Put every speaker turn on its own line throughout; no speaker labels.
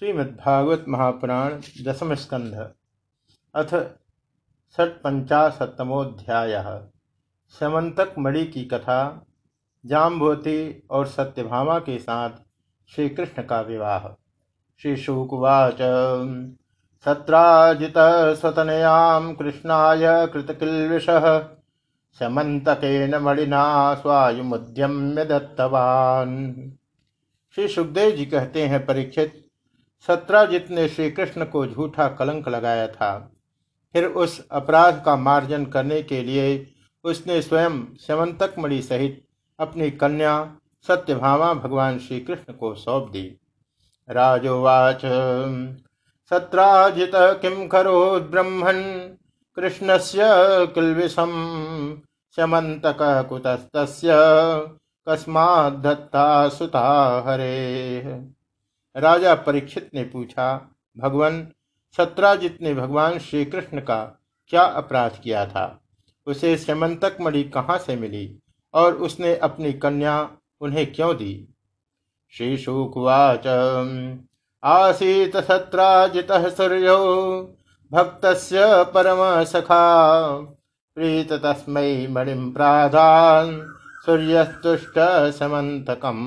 श्रीमद्भागवत महापुराण दसम स्कंध। अथ षटपंचाशतमोध्याय समंतक मणि की कथा जाम्भवती और सत्यभामा के साथ श्री कृष्ण का विवाह। श्री शुकुवाच, सत्राजित स्वतनयाम कृष्णाय कृतकिल्विष समन्तकेन मणिना स्वायुमुद्यम्य दत्तवान। श्री सुखदेव जी कहते हैं, परीक्षित सत्राजित ने श्री कृष्ण को झूठा कलंक लगाया था, फिर उस अपराध का मार्जन करने के लिए उसने स्वयं स्यवंतक मणि सहित अपनी कन्या सत्यभामा भगवान श्री कृष्ण को सौंप दी। राजोवाच, सत्राजित किम करो ब्रह्मण कृष्णस्य किल्विषम स्यमंतक कुतस्त कस्मात् दत्ता सुता हरे। राजा परीक्षित ने पूछा, भगवान सत्राजित ने भगवान श्री कृष्ण का क्या अपराध किया था? उसे समंतक मणि कहाँ से मिली और उसने अपनी कन्या उन्हें क्यों दी? श्री शुकुवाच आसीत सत्राजित सूर्यो भक्त परम सखा, प्रीत तस्मै मणिम प्राधान सूर्यस्तुष्ट समंतकम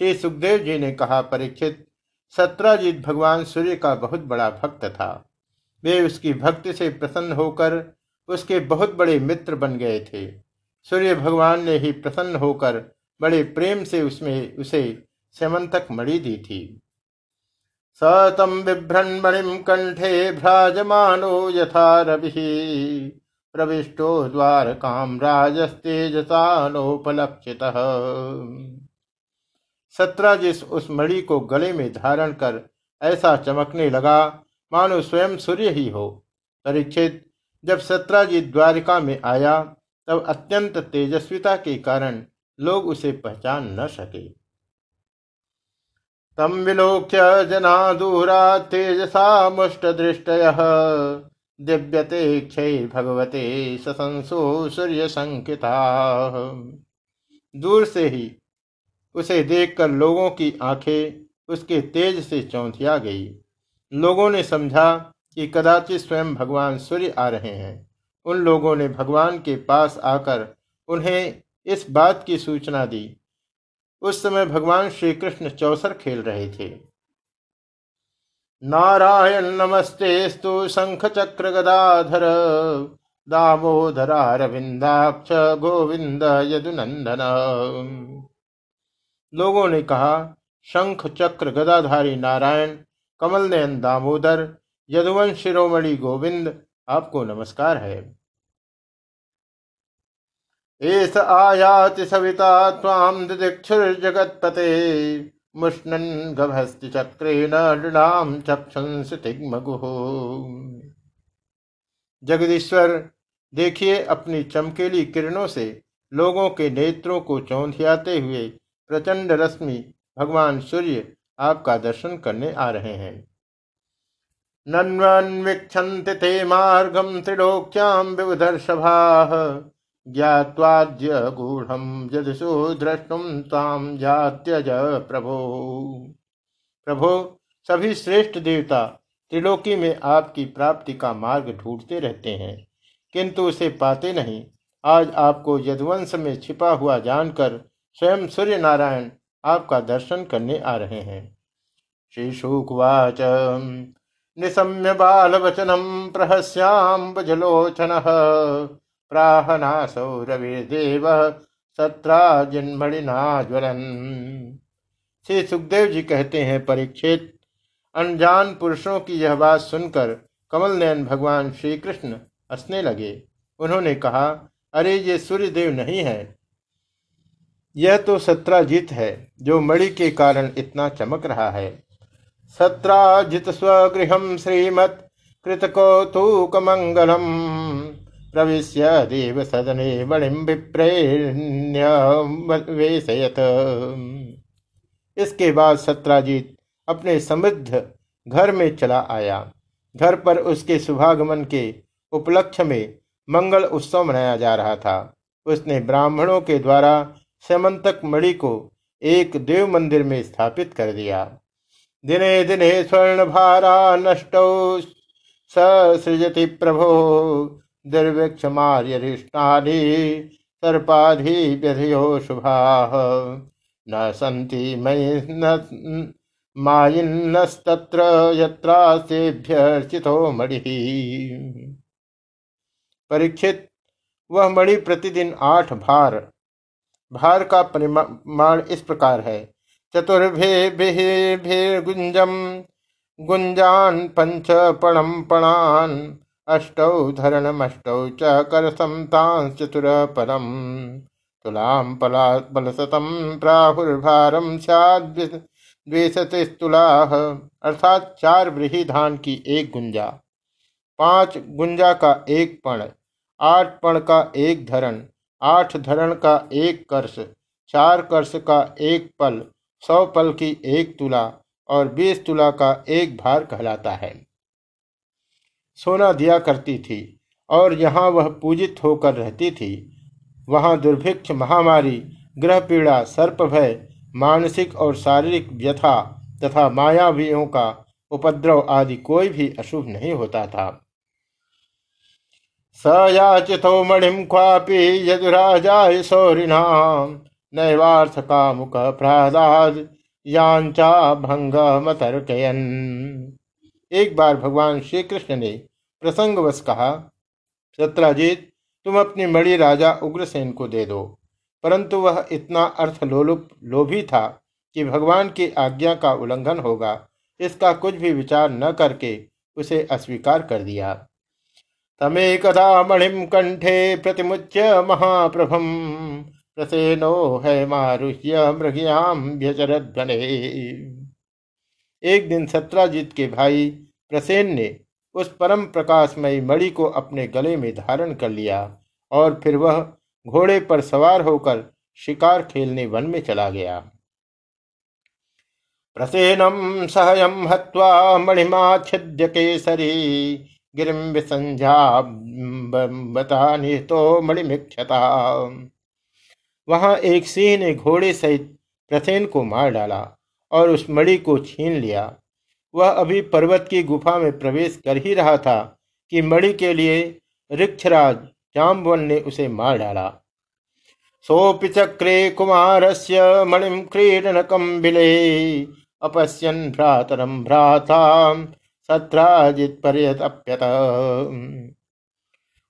श्री सुखदेव जी ने कहा, परीक्षित, सत्राजीत भगवान सूर्य का बहुत बड़ा भक्त था। वे उसकी भक्ति से प्रसन्न होकर उसके बहुत बड़े मित्र बन गए थे। सूर्य भगवान ने ही प्रसन्न होकर बड़े प्रेम से उसमें, उसे सेमंतक मणि दी थी। सतम बिभ्रन मणिम कंठे भ्राजमानो यथा रवि। प्रविष्टो द्वार काम राजस्तेजसा नोपलक्षित सत्राजिस उस मणि को गले में धारण कर ऐसा चमकने लगा, मानो स्वयं सूर्य ही हो। परीक्षित जब सत्राजित द्वारिका में आया, तब अत्यंत तेजस्विता के कारण लोग उसे पहचान न सके। तम विलोक्य जना दूरा तेजसा मुष्ट दृष्टय, दिव्यते क्षय भगवते ससंसो सूर्य संकिता दूर से ही उसे देखकर लोगों की आँखें उसके तेज से चौंधिया गई। लोगों ने समझा कि कदाचित स्वयं भगवान सूर्य आ रहे हैं। उन लोगों ने भगवान के पास आकर उन्हें इस बात की सूचना दी। उस समय भगवान श्री कृष्ण चौसर खेल रहे थे। नारायण नमस्ते स्तु शंख चक्र गदाधर, दामोदरारविंदाक्ष गोविंद यदुनंदन। लोगों ने कहा, शंख चक्र गदाधारी नारायण कमल नयन दामोदर, यदुवंश शिरोमणि गोविंद, आपको नमस्कार है। एस आयाति सविता ताम दिक्षुर्जगत्पते मुष्णन गभस्ति चक्रेण नृणाम चक्षुंसितिग्मगुः जगदीश्वर, देखिए अपनी चमकेली किरणों से लोगों के नेत्रों को चौंधियाते हुए प्रचंड रश्मि भगवान सूर्य आपका दर्शन करने आ रहे हैं। नन्वन्वीक्षन्ति ते मार्गम त्रिलोक्याम विवधर्षभा ज्ञावाद्य गूढ़ यदसो द्रष्टुम ताम जात्यज प्रभो। प्रभो, सभी श्रेष्ठ देवता त्रिलोकी में आपकी प्राप्ति का मार्ग ढूंढते रहते हैं, किंतु उसे पाते नहीं। आज आपको यदुवंश में छिपा हुआ जानकर स्वयं सूर्य नारायण आपका दर्शन करने आ रहे हैं। श्री शुकवाच। निशम्य बाल वचनम प्रहस्याम बजलोचन प्राहनासौ रविर्देव सत्रा जिन्मणिना ज्वलन श्री सुखदेव जी कहते हैं, परीक्षित, अनजान पुरुषों की यह बात सुनकर कमल नयन भगवान श्री कृष्ण हंसने लगे। उन्होंने कहा, अरे, ये सूर्यदेव नहीं है। यह तो सत्राजित है, जो मणि के कारण इतना चमक रहा है। सत्राजित स्वगृह श्रीमत मंगलम प्रविश्य देव सदने मणिम विप्रेण्यवेशयत इसके बाद सत्राजीत अपने समृद्ध घर में चला आया। घर पर उसके शुभागमन के उपलक्ष्य में मंगल उत्सव मनाया जा रहा था। उसने ब्राह्मणों के द्वारा समंतक मणि को एक देव मंदिर में स्थापित कर दिया। दिने दिने स्वर्ण भारा नष्ट सृजति प्रभो, दुर्भिक्ष मार्यरिष्टानि सर्पाधि व्यधयो शुभा। न सन्ति मयि मायिन्नस्तत्र यत्रासेभ्यर्चितो मणि। परीक्षित, वह मणि प्रतिदिन आठ भार भार का परिमाण इस प्रकार है। चतुर्भे गुंजम गुंजान पंच पणम पणान अष्टौ धरणमष्टौ च करसम तांस चतुर परम तुलाम पला बलसतम प्राहुर्भारम द्विशतिस्तुला, अर्थात चार ब्रीही धान की एक गुंजा। पाँच गुंजा का एक पण, आठ पण का एक धरण आठ धरण का एक कर्ष, चार कर्ष का एक पल, सौ पल की एक तुला और बीस तुला का एक भार कहलाता है। सोना दिया करती थी और यहाँ वह पूजित होकर रहती थी। वहाँ दुर्भिक्ष, महामारी ग्रह पीड़ा सर्प भय मानसिक और शारीरिक व्यथा तथा मायावियों का उपद्रव आदि कोई भी अशुभ नहीं होता था। स याचितो मणिम क्वापि यदुराजाय सौरिणा नैवार्थ कामुक प्रादाद यांचा भंग मतर्कयन एक बार भगवान श्री कृष्ण ने प्रसंगवश कहा, सत्राजीत, तुम अपनी मणि राजा उग्रसेन को दे दो, परंतु वह इतना अर्थ लोलुप लोभी था कि भगवान की आज्ञा का उल्लंघन होगा, इसका कुछ भी विचार न करके उसे अस्वीकार कर दिया। तमेकदा मणिम कंठे प्रतिमुच्य महाप्रभम प्रसेनो है मारुह्य मृगयाम व्यचरध्वने एक दिन सत्राजीत के भाई प्रसेन ने उस परम प्रकाशमयी मणि को अपने गले में धारण कर लिया और फिर वह घोड़े पर सवार होकर शिकार खेलने वन में चला गया। प्रसेनम सहयम हत्वा मणिमा छिद्य केसरी। गिरिम तो मणिमिक्षता वहाँ एक सिंह ने घोड़े सहित प्रसेन को मार डाला और उस मणि को छीन लिया। वह अभी पर्वत की गुफा में प्रवेश कर ही रहा था कि मणि के लिए ऋक्षराज जाम्बवन ने उसे मार डाला। सोपि चक्रे कुमारस्य मणिम क्रीडनकम बिले अपश्यन भ्रातरम भ्राता सत्राजित पर्यतप्यत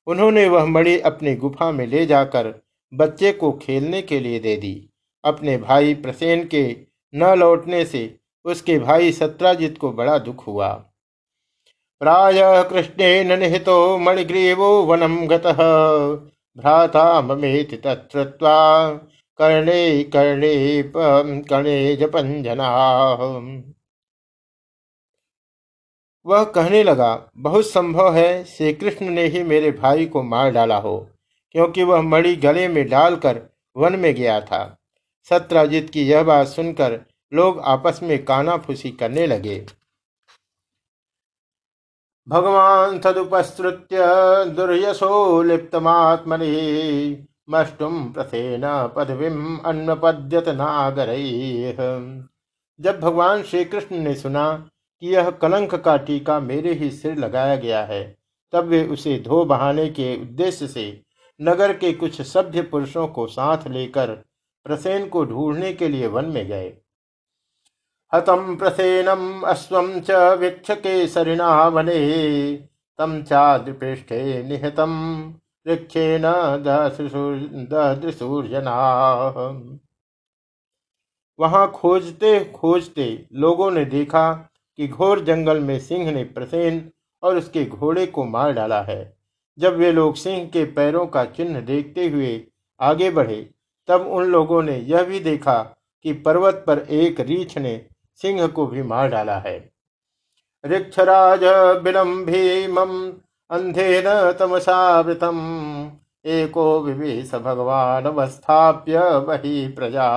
उन्होंने वह मणि अपनी गुफा में ले जाकर बच्चे को खेलने के लिए दे दी। अपने भाई प्रसेन के न लौटने से उसके भाई सत्राजित को बड़ा दुख हुआ। प्राय कृष्णेन निहितो मणिग्रीवो वनम भ्राता ममेति तत्वा कर्णे कर्णे कर्णे जपंजना वह कहने लगा, बहुत संभव है श्री कृष्ण ने ही मेरे भाई को मार डाला हो, क्योंकि वह मणि गले में डालकर वन में गया था सत्राजित की यह बात सुनकर लोग आपस में काना फूसी करने लगे। भगवान तदुपस्तृत्य दुर्यशो लिप्तमात्मनि मष्टुम प्रथेन पदवीम अन्नपद्यत नागर। जब भगवान श्री कृष्ण ने सुना कि यह कलंक का टीका मेरे ही सिर लगाया गया है। तब वे उसे धो बहाने के उद्देश्य से नगर के कुछ सभ्य पुरुषों को साथ लेकर प्रसेन को ढूँढने के लिए वन में गए। हतम प्रसेनम अश्वम च वीक्षके सरिणा वने तम चाद्रिपृष्ठे निहतम, वृक्षेण दृसूर्जना वहाँ खोजते खोजते लोगों ने देखा कि घोर जंगल में सिंह ने प्रसेन और उसके घोड़े को मार डाला है। जब वे लोग सिंह के पैरों का चिन्ह देखते हुए आगे बढ़े, तब उन लोगों ने यह भी देखा कि पर्वत पर एक रीछ ने सिंह को भी मार डाला है। ऋक्षराज बिलम भीमम अंधेन तमसावृतम एको विवेश भगवान अवस्थाप्य वही प्रजा।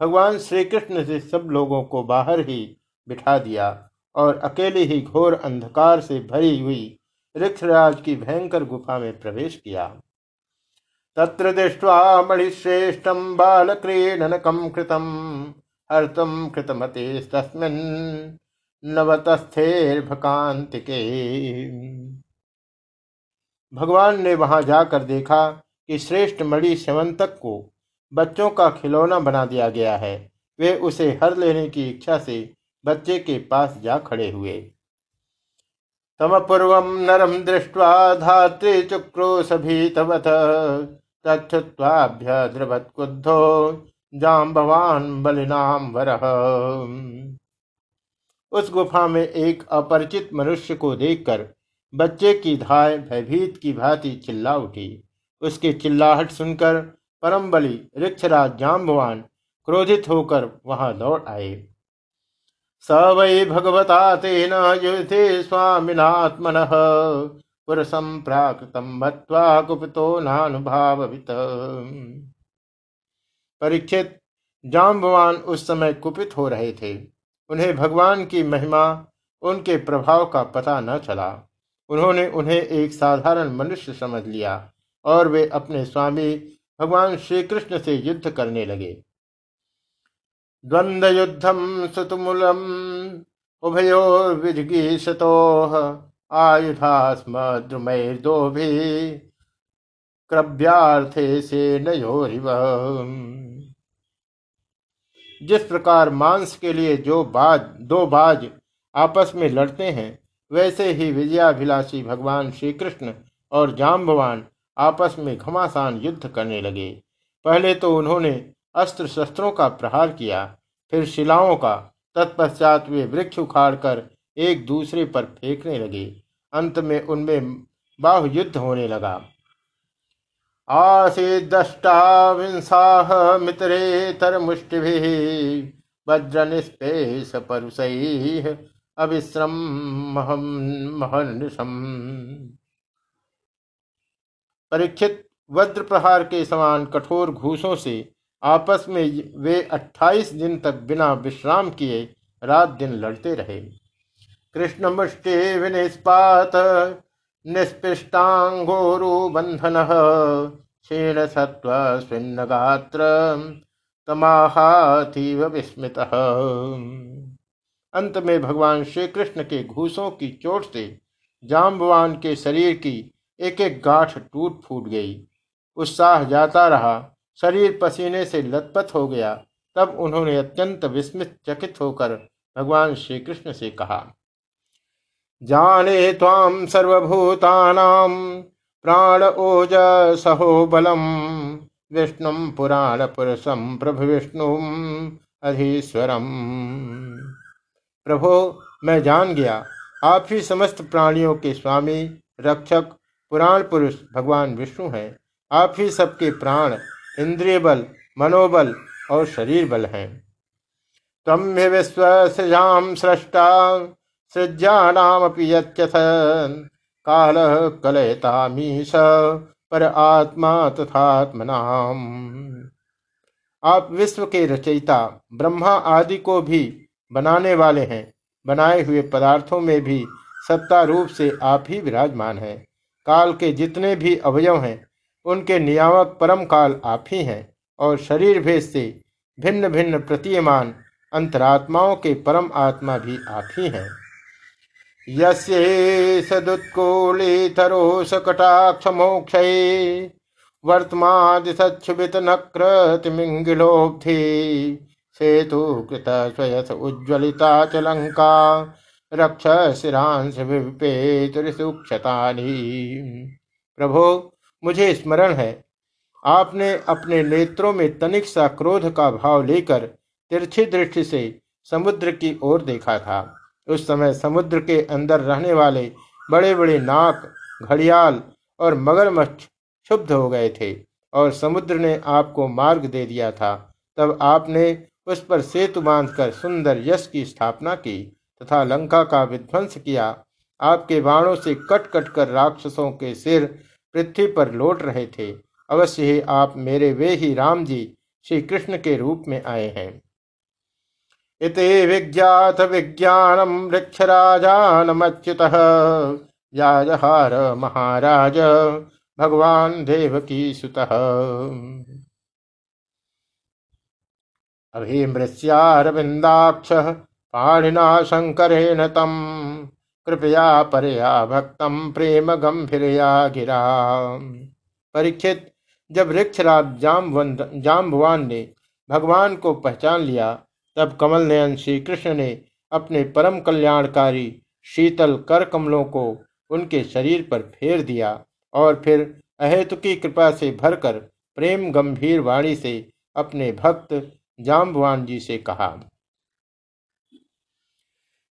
भगवान श्री कृष्ण से सब लोगों को बाहर ही बिठा दिया और अकेले ही घोर अंधकार से भरी हुई ऋक्षराज की भयंकर गुफा में प्रवेश किया। तत्र दृष्ट्वा मणिश्रेष्ठम बाल क्रीडनकम कृतम हर्तुम कृतमते तस्मिन् नवतस्थेर्भकांतिके भगवान ने वहाँ जाकर देखा कि श्रेष्ठ मणि सेवंतक को बच्चों का खिलौना बना दिया गया है। वे उसे हर लेने की इच्छा से बच्चे के पास जा खड़े हुए। तम पूर्व नरम दृष्ट्वा धात्रे चुक्रोशभीतवत तच्छुत्वाभ्य द्रवत्कुद्धो जाम्बवान बलिनाम वरह उस गुफा में एक अपरिचित मनुष्य को देखकर बच्चे की धाय भयभीत की भांति चिल्ला उठी। उसकी चिल्लाहट सुनकर परम बलि ऋक्षराज जाम्बवान क्रोधित होकर वहाँ दौड़ आए। स वै भगवता तेन युधे स्वामिनात्मन। पुरुषम प्राकृतम मत्वा कुपितो नानुभावित परीक्षित, जाम्बवान उस समय कुपित हो रहे थे। उन्हें भगवान की महिमा, उनके प्रभाव का पता न चला। उन्होंने उन्हें एक साधारण मनुष्य समझ लिया और वे अपने स्वामी, भगवान श्री कृष्ण से युद्ध करने लगे। द्वन्द्वयुद्धं सुतुमुलम् उभयोर्विजिगीषतोः आयुधा स्म द्रुमैर्दोभिः क्रव्यार्थे से नयोरिव जिस प्रकार मांस के लिए जो बाज, दो बाज आपस में लड़ते हैं, वैसे ही विजयाभिलाषी भगवान श्री कृष्ण और जाम्बवान आपस में घमासान युद्ध करने लगे। पहले तो उन्होंने अस्त्र शस्त्रों का प्रहार किया। फिर शिलाओं का तत्पश्चात वे वृक्ष उखाड़कर एक दूसरे पर फेंकने लगे। अंत में उनमें बाहु युद्ध होने लगा। आसीदष्टाविंसाह मित्रेतर मुष्टि वज्र निस्पेश परुषैः अविश्रम परीक्षित वज्र प्रहार के समान कठोर घूसों से आपस में वे अट्ठाईस दिन तक बिना विश्राम किए रात दिन लड़ते रहे। कृष्ण मुष्टि विनिष्पात निष्पिष्टांगोरु बंधन क्षीण सत्व स्विन्न गात्र विस्मित। अंत में भगवान श्री कृष्ण के घूसों की चोट से जाम्बवान के शरीर की एक एक गांठ टूट फूट गई। उत्साह जाता रहा शरीर पसीने से लथपथ हो गया। तब उन्होंने अत्यंत विस्मित चकित होकर भगवान श्री कृष्ण से कहा, जाने ताम सर्वभूतानाम प्राण ओज सहो बलम विष्णु पुराण पुरुषम प्रभु विष्णु अधीश्वरम। प्रभो, मैं जान गया। आप ही समस्त प्राणियों के स्वामी, रक्षक, पुराण पुरुष भगवान विष्णु हैं। आप ही सबके प्राण इंद्रिय बल मनोबल और शरीर बल हैं। तम विश्व सृजाम सृष्टा, सृज्यानामपि यथ काल कलयतामीश, पर आत्मा तथात्मनाम। आप विश्व के रचयिता, ब्रह्मा आदि को भी बनाने वाले हैं। बनाए हुए पदार्थों में भी सत्ता रूप से आप ही विराजमान हैं। काल के जितने भी अवयव हैं उनके नियामक परम काल आप ही हैं और शरीर भेद से भिन्न भिन्न प्रतीयमान अंतरात्माओं के परम आत्मा भी आप ही हैं। यदुत्कोलितरो सकटाक्ष मोक्ष वर्तमादिशुभित नक्रतिमिंगिलोब्धि सेतु कृत स्वयस उज्ज्वलिता च लंका रक्ष शिरांश विपेतुरिसुक्षतानि प्रभो मुझे स्मरण है। आपने अपने नेत्रों में तनिक सा क्रोध का भाव लेकर तिरछी दृष्टि से समुद्र की ओर देखा था। उस समय समुद्र के अंदर रहने वाले बड़े बड़े नाक, घड़ियाल और मगरमच्छ क्षुब्ध हो गए थे और समुद्र ने आपको मार्ग दे दिया था। तब आपने उस पर सेतु बांधकर सुंदर यश की स्थापना की तथा लंका का विध्वंस किया। आपके बाणों से कट कट कर राक्षसों के सिर पृथ्वी पर लौट रहे थे। अवश्य ही आप मेरे वे ही राम जी, श्री कृष्ण के रूप में आए हैं। इति विज्ञात विज्ञानम वृक्षराजानमच्युत। याजहार महाराज, भगवान देव की सुत। अभिमृस्यारविन्दाक्ष पाणिना शङ्करेण तम। कृपया परया भक्तम प्रेम गंभीरया गिरा। परीक्षित, जब ऋक्षराज जामवंत जाम्बवान ने भगवान को पहचान लिया, तब कमल नयन श्री कृष्ण ने अपने परम कल्याणकारी शीतल कर कमलों को उनके शरीर पर फेर दिया और फिर अहेतु की कृपा से भरकर प्रेम गंभीर वाणी से अपने भक्त जाम्बवान जी से कहा।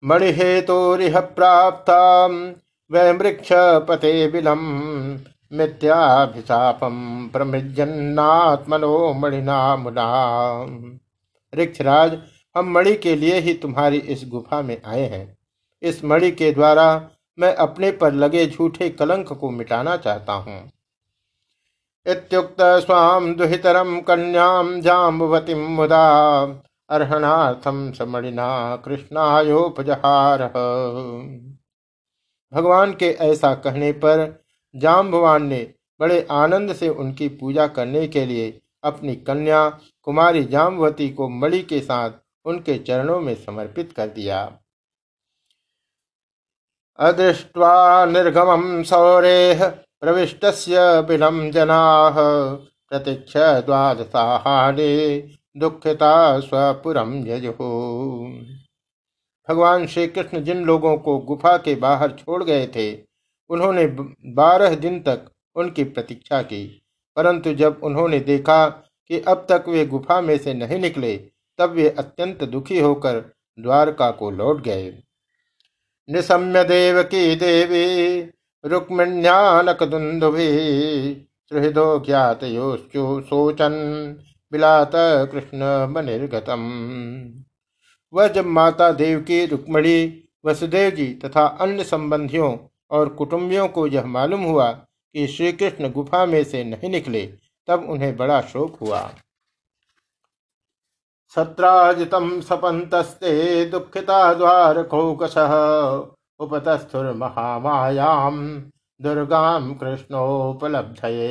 मणिहेतुरिह प्राप्त वृक्ष पते बिलम मिथ्याभिशापम प्रमृजन्नात्मनो मणिना मुना ऋक्षराज, हम मणि के लिए ही तुम्हारी इस गुफा में आए हैं। इस मणि के द्वारा मैं अपने पर लगे झूठे कलंक को मिटाना चाहता हूँ। इत्युक्त स्वाम दुहितरम कन्याम जाम्बवती मुदा अर्हणार्थम समणिना कृष्णायोपजहार। भगवान के ऐसा कहने पर जाम्बवान ने बड़े आनंद से उनकी पूजा करने के लिए अपनी कन्या कुमारी जाम्बवती को मणि के साथ उनके चरणों में समर्पित कर दिया। अदृष्ट्वा निर्गमं सौरेः प्रविष्ट बिलं जनाः। प्रतीक्ष द्वादशाहाने दुखिता स्वपुरम यजुः। भगवान श्री कृष्ण जिन लोगों को गुफा के बाहर छोड़ गए थे, उन्होंने बारह दिन तक उनकी प्रतीक्षा की। परंतु जब उन्होंने देखा कि अब तक वे गुफा में से नहीं निकले, तब वे अत्यंत दुखी होकर द्वारका को लौट गए। निशम्य देव की देवी रुक्मिण्यानक दुन्दुभि सुहृदो ज्ञात शोचन। बिलात कृष्ण मनिर्गतम। वह जब माता देव की रुक्मणी, वसुदेव जी तथा अन्य संबंधियों और कुटुंबियों को यह मालूम हुआ कि श्री कृष्ण गुफा में से नहीं निकले, तब उन्हें बड़ा शोक हुआ। सत्राजितं सपन्तस्ते दुःखिता उपतस्थुर महामायाम दुर्गाम कृष्णोपलब्धये।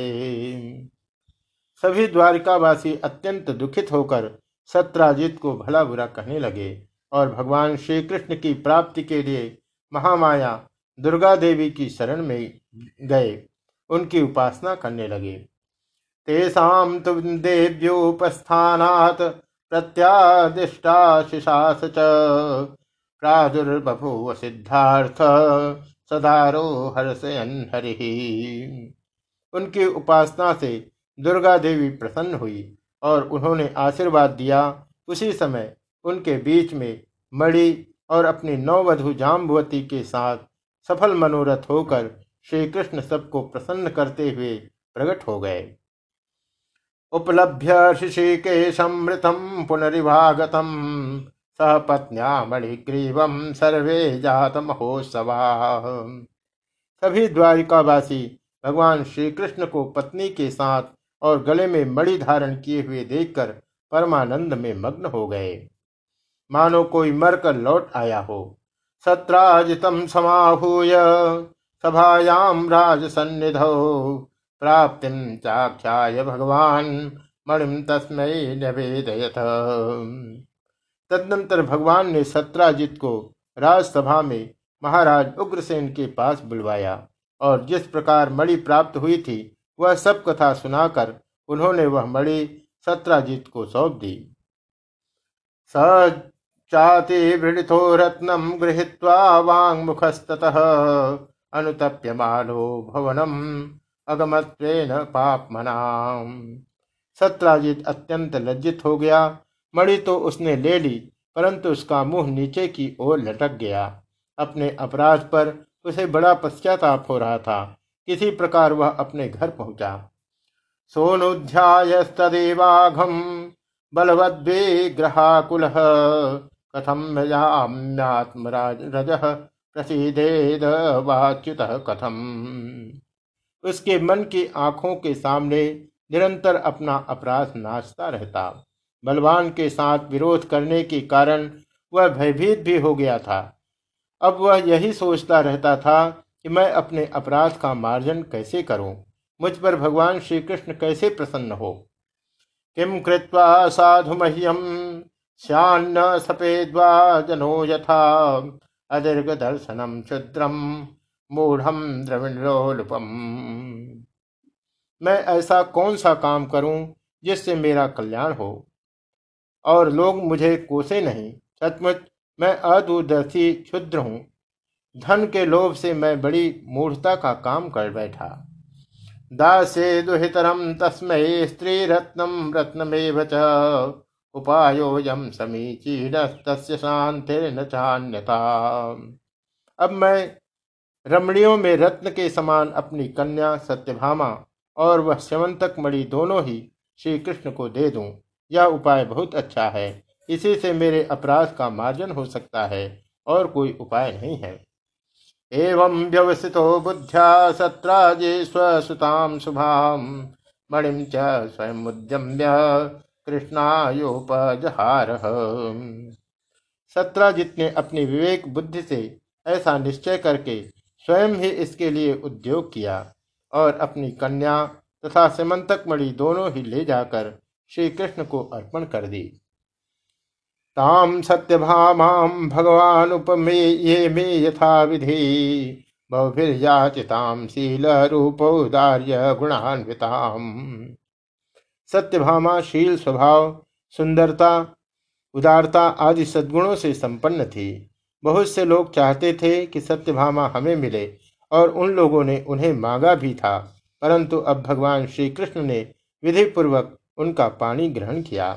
सभी द्वारिकावासी अत्यंत दुखित होकर सत्राजित को भला बुरा कहने लगे और भगवान श्री कृष्ण की प्राप्ति के लिए महामाया दुर्गा देवी की शरण में गए, उनकी उपासना करने लगे। तेसाम तु देव्योपस्थानात् प्रत्यादिष्टाशिषास च। प्रादुर्बभूव सिद्धार्थ सदारो हर्षयन हरि। उनकी उपासना से दुर्गा देवी प्रसन्न हुई और उन्होंने आशीर्वाद दिया। उसी समय उनके बीच में मणि और अपनी नौवधु जाम्बवती के साथ सफल मनोरथ होकर श्री कृष्ण सबको प्रसन्न करते हुए प्रकट हो गए। उपलभ्य ऋषिकेशमृतं पुनरिवागतं। सह पत्न्या मणिग्रीवम सर्वे जात महोत्सवा सभी द्वारिकावासी भगवान श्री कृष्ण को पत्नी के साथ और गले में मणि धारण किए हुए देखकर परमानंद में मग्न हो गए। मानो कोई मरकर लौट आया हो। सत्राजितम समाहूय सभायाम राज सन्निधो प्राप्ति चाख्याय भगवान मणिम तस्मय निवेदयथ तदनंतर भगवान ने सत्राजित को राजसभा में महाराज उग्रसेन के पास बुलवाया और जिस प्रकार मणि प्राप्त हुई थी वह सब कथा सुनाकर उन्होंने वह मणि सत्राजीत को सौंप दी। स चाति वृणिथो रत्नम गृहीत्वा वांग मुखस्तः अनुतप्यमानो भवनम अगमत्वेन पापमनाम। सत्राजित अत्यंत लज्जित हो गया। मणि तो उसने ले ली, परंतु उसका मुँह नीचे की ओर लटक गया। अपने अपराध पर उसे बड़ा पश्चाताप हो रहा था। किसी प्रकार वह अपने घर पहुँचा। सोनुध्यायस्तदेवाघम बलवद्विग्रहाकुल कथम मजाम्यात्मराज रज प्रसिदेद वाच्युत कथम। उसके मन की आँखों के सामने निरंतर अपना अपराध नाचता रहता। बलवान के साथ विरोध करने के कारण वह भयभीत भी हो गया था। अब वह यही सोचता रहता था कि मैं अपने अपराध का मार्जन कैसे करूँ? मुझ पर भगवान श्री कृष्ण कैसे प्रसन्न हो? किम कृत्वा साधु मह्यम श्यान्न सपेद्वा जनो यथा अदीर्घ दर्शनम क्षुद्रम मूढ़म द्रविणोलुपम मैं ऐसा कौन सा काम करूँ जिससे मेरा कल्याण हो? और लोग मुझे कोसे नहीं। सचमुच मैं अदूरदर्शी क्षुद्र हूँ। धन के लोभ से मैं बड़ी मूर्खता का काम कर बैठा। दासे दुहितरम तस्मय स्त्री रत्नम रत्नमेव च। उपायोजम समीचीन तस्य शांतिर्न चान्यता। अब मैं रमणियों में रत्न के समान अपनी कन्या सत्यभामा और वह श्यवंतक मणि दोनों ही श्री कृष्ण को दे दूँ, यह उपाय बहुत अच्छा है। इसी से मेरे अपराध का मार्जन हो सकता है और कोई उपाय नहीं है। एवं व्यवसितो बुद्ध्या सत्राजे स्वसुताम शुभाम मणिम च स्वयं उद्यम्य कृष्णायोपजहार। सत्राजित ने अपनी विवेक बुद्धि से ऐसा निश्चय करके स्वयं ही इसके लिए उद्योग किया और अपनी कन्या तथा सिमंतक मणि दोनों ही ले जाकर श्री कृष्ण को अर्पण कर दी। ताम सत्यभामाम भगवान उपमे ये मे यथा विधि। बहुभिर्याचिताम शील रूपोदार्य गुणान्विताम। सत्यभामा, शील स्वभाव, सुंदरता, उदारता आदि सद्गुणों से संपन्न थी। बहुत से लोग चाहते थे कि सत्यभामा हमें मिले और उन लोगों ने उन्हें मांगा भी था, परंतु अब भगवान श्री कृष्ण ने विधि पूर्वक उनका पानी ग्रहण किया।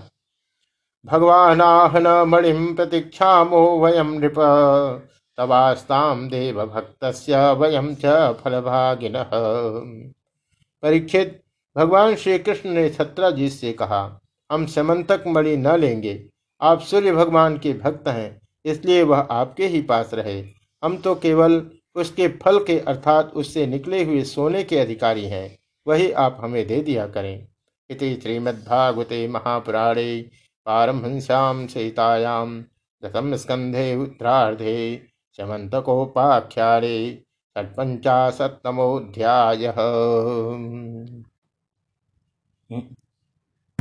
भगवान आहन मणिम प्रतीक्षामो वयम नृप। तवास्ताम देव भक्त वयम च फलभागिन। परीक्षित, भगवान श्री कृष्ण ने छत्रा जी से कहा, हम समंतक मणि न लेंगे। आप सूर्य भगवान के भक्त हैं, इसलिए वह आपके ही पास रहे। हम तो केवल उसके फल के अर्थात उससे निकले हुए सोने के अधिकारी हैं, वही आप हमें दे दिया करें। इति श्रीमद्भागवते महापुराणे पारमहंस्याम सीतायां दशम स्कंधे उत्तरार्धे शमंतकोपाख्यारे षट्पंचाशतमोध्याय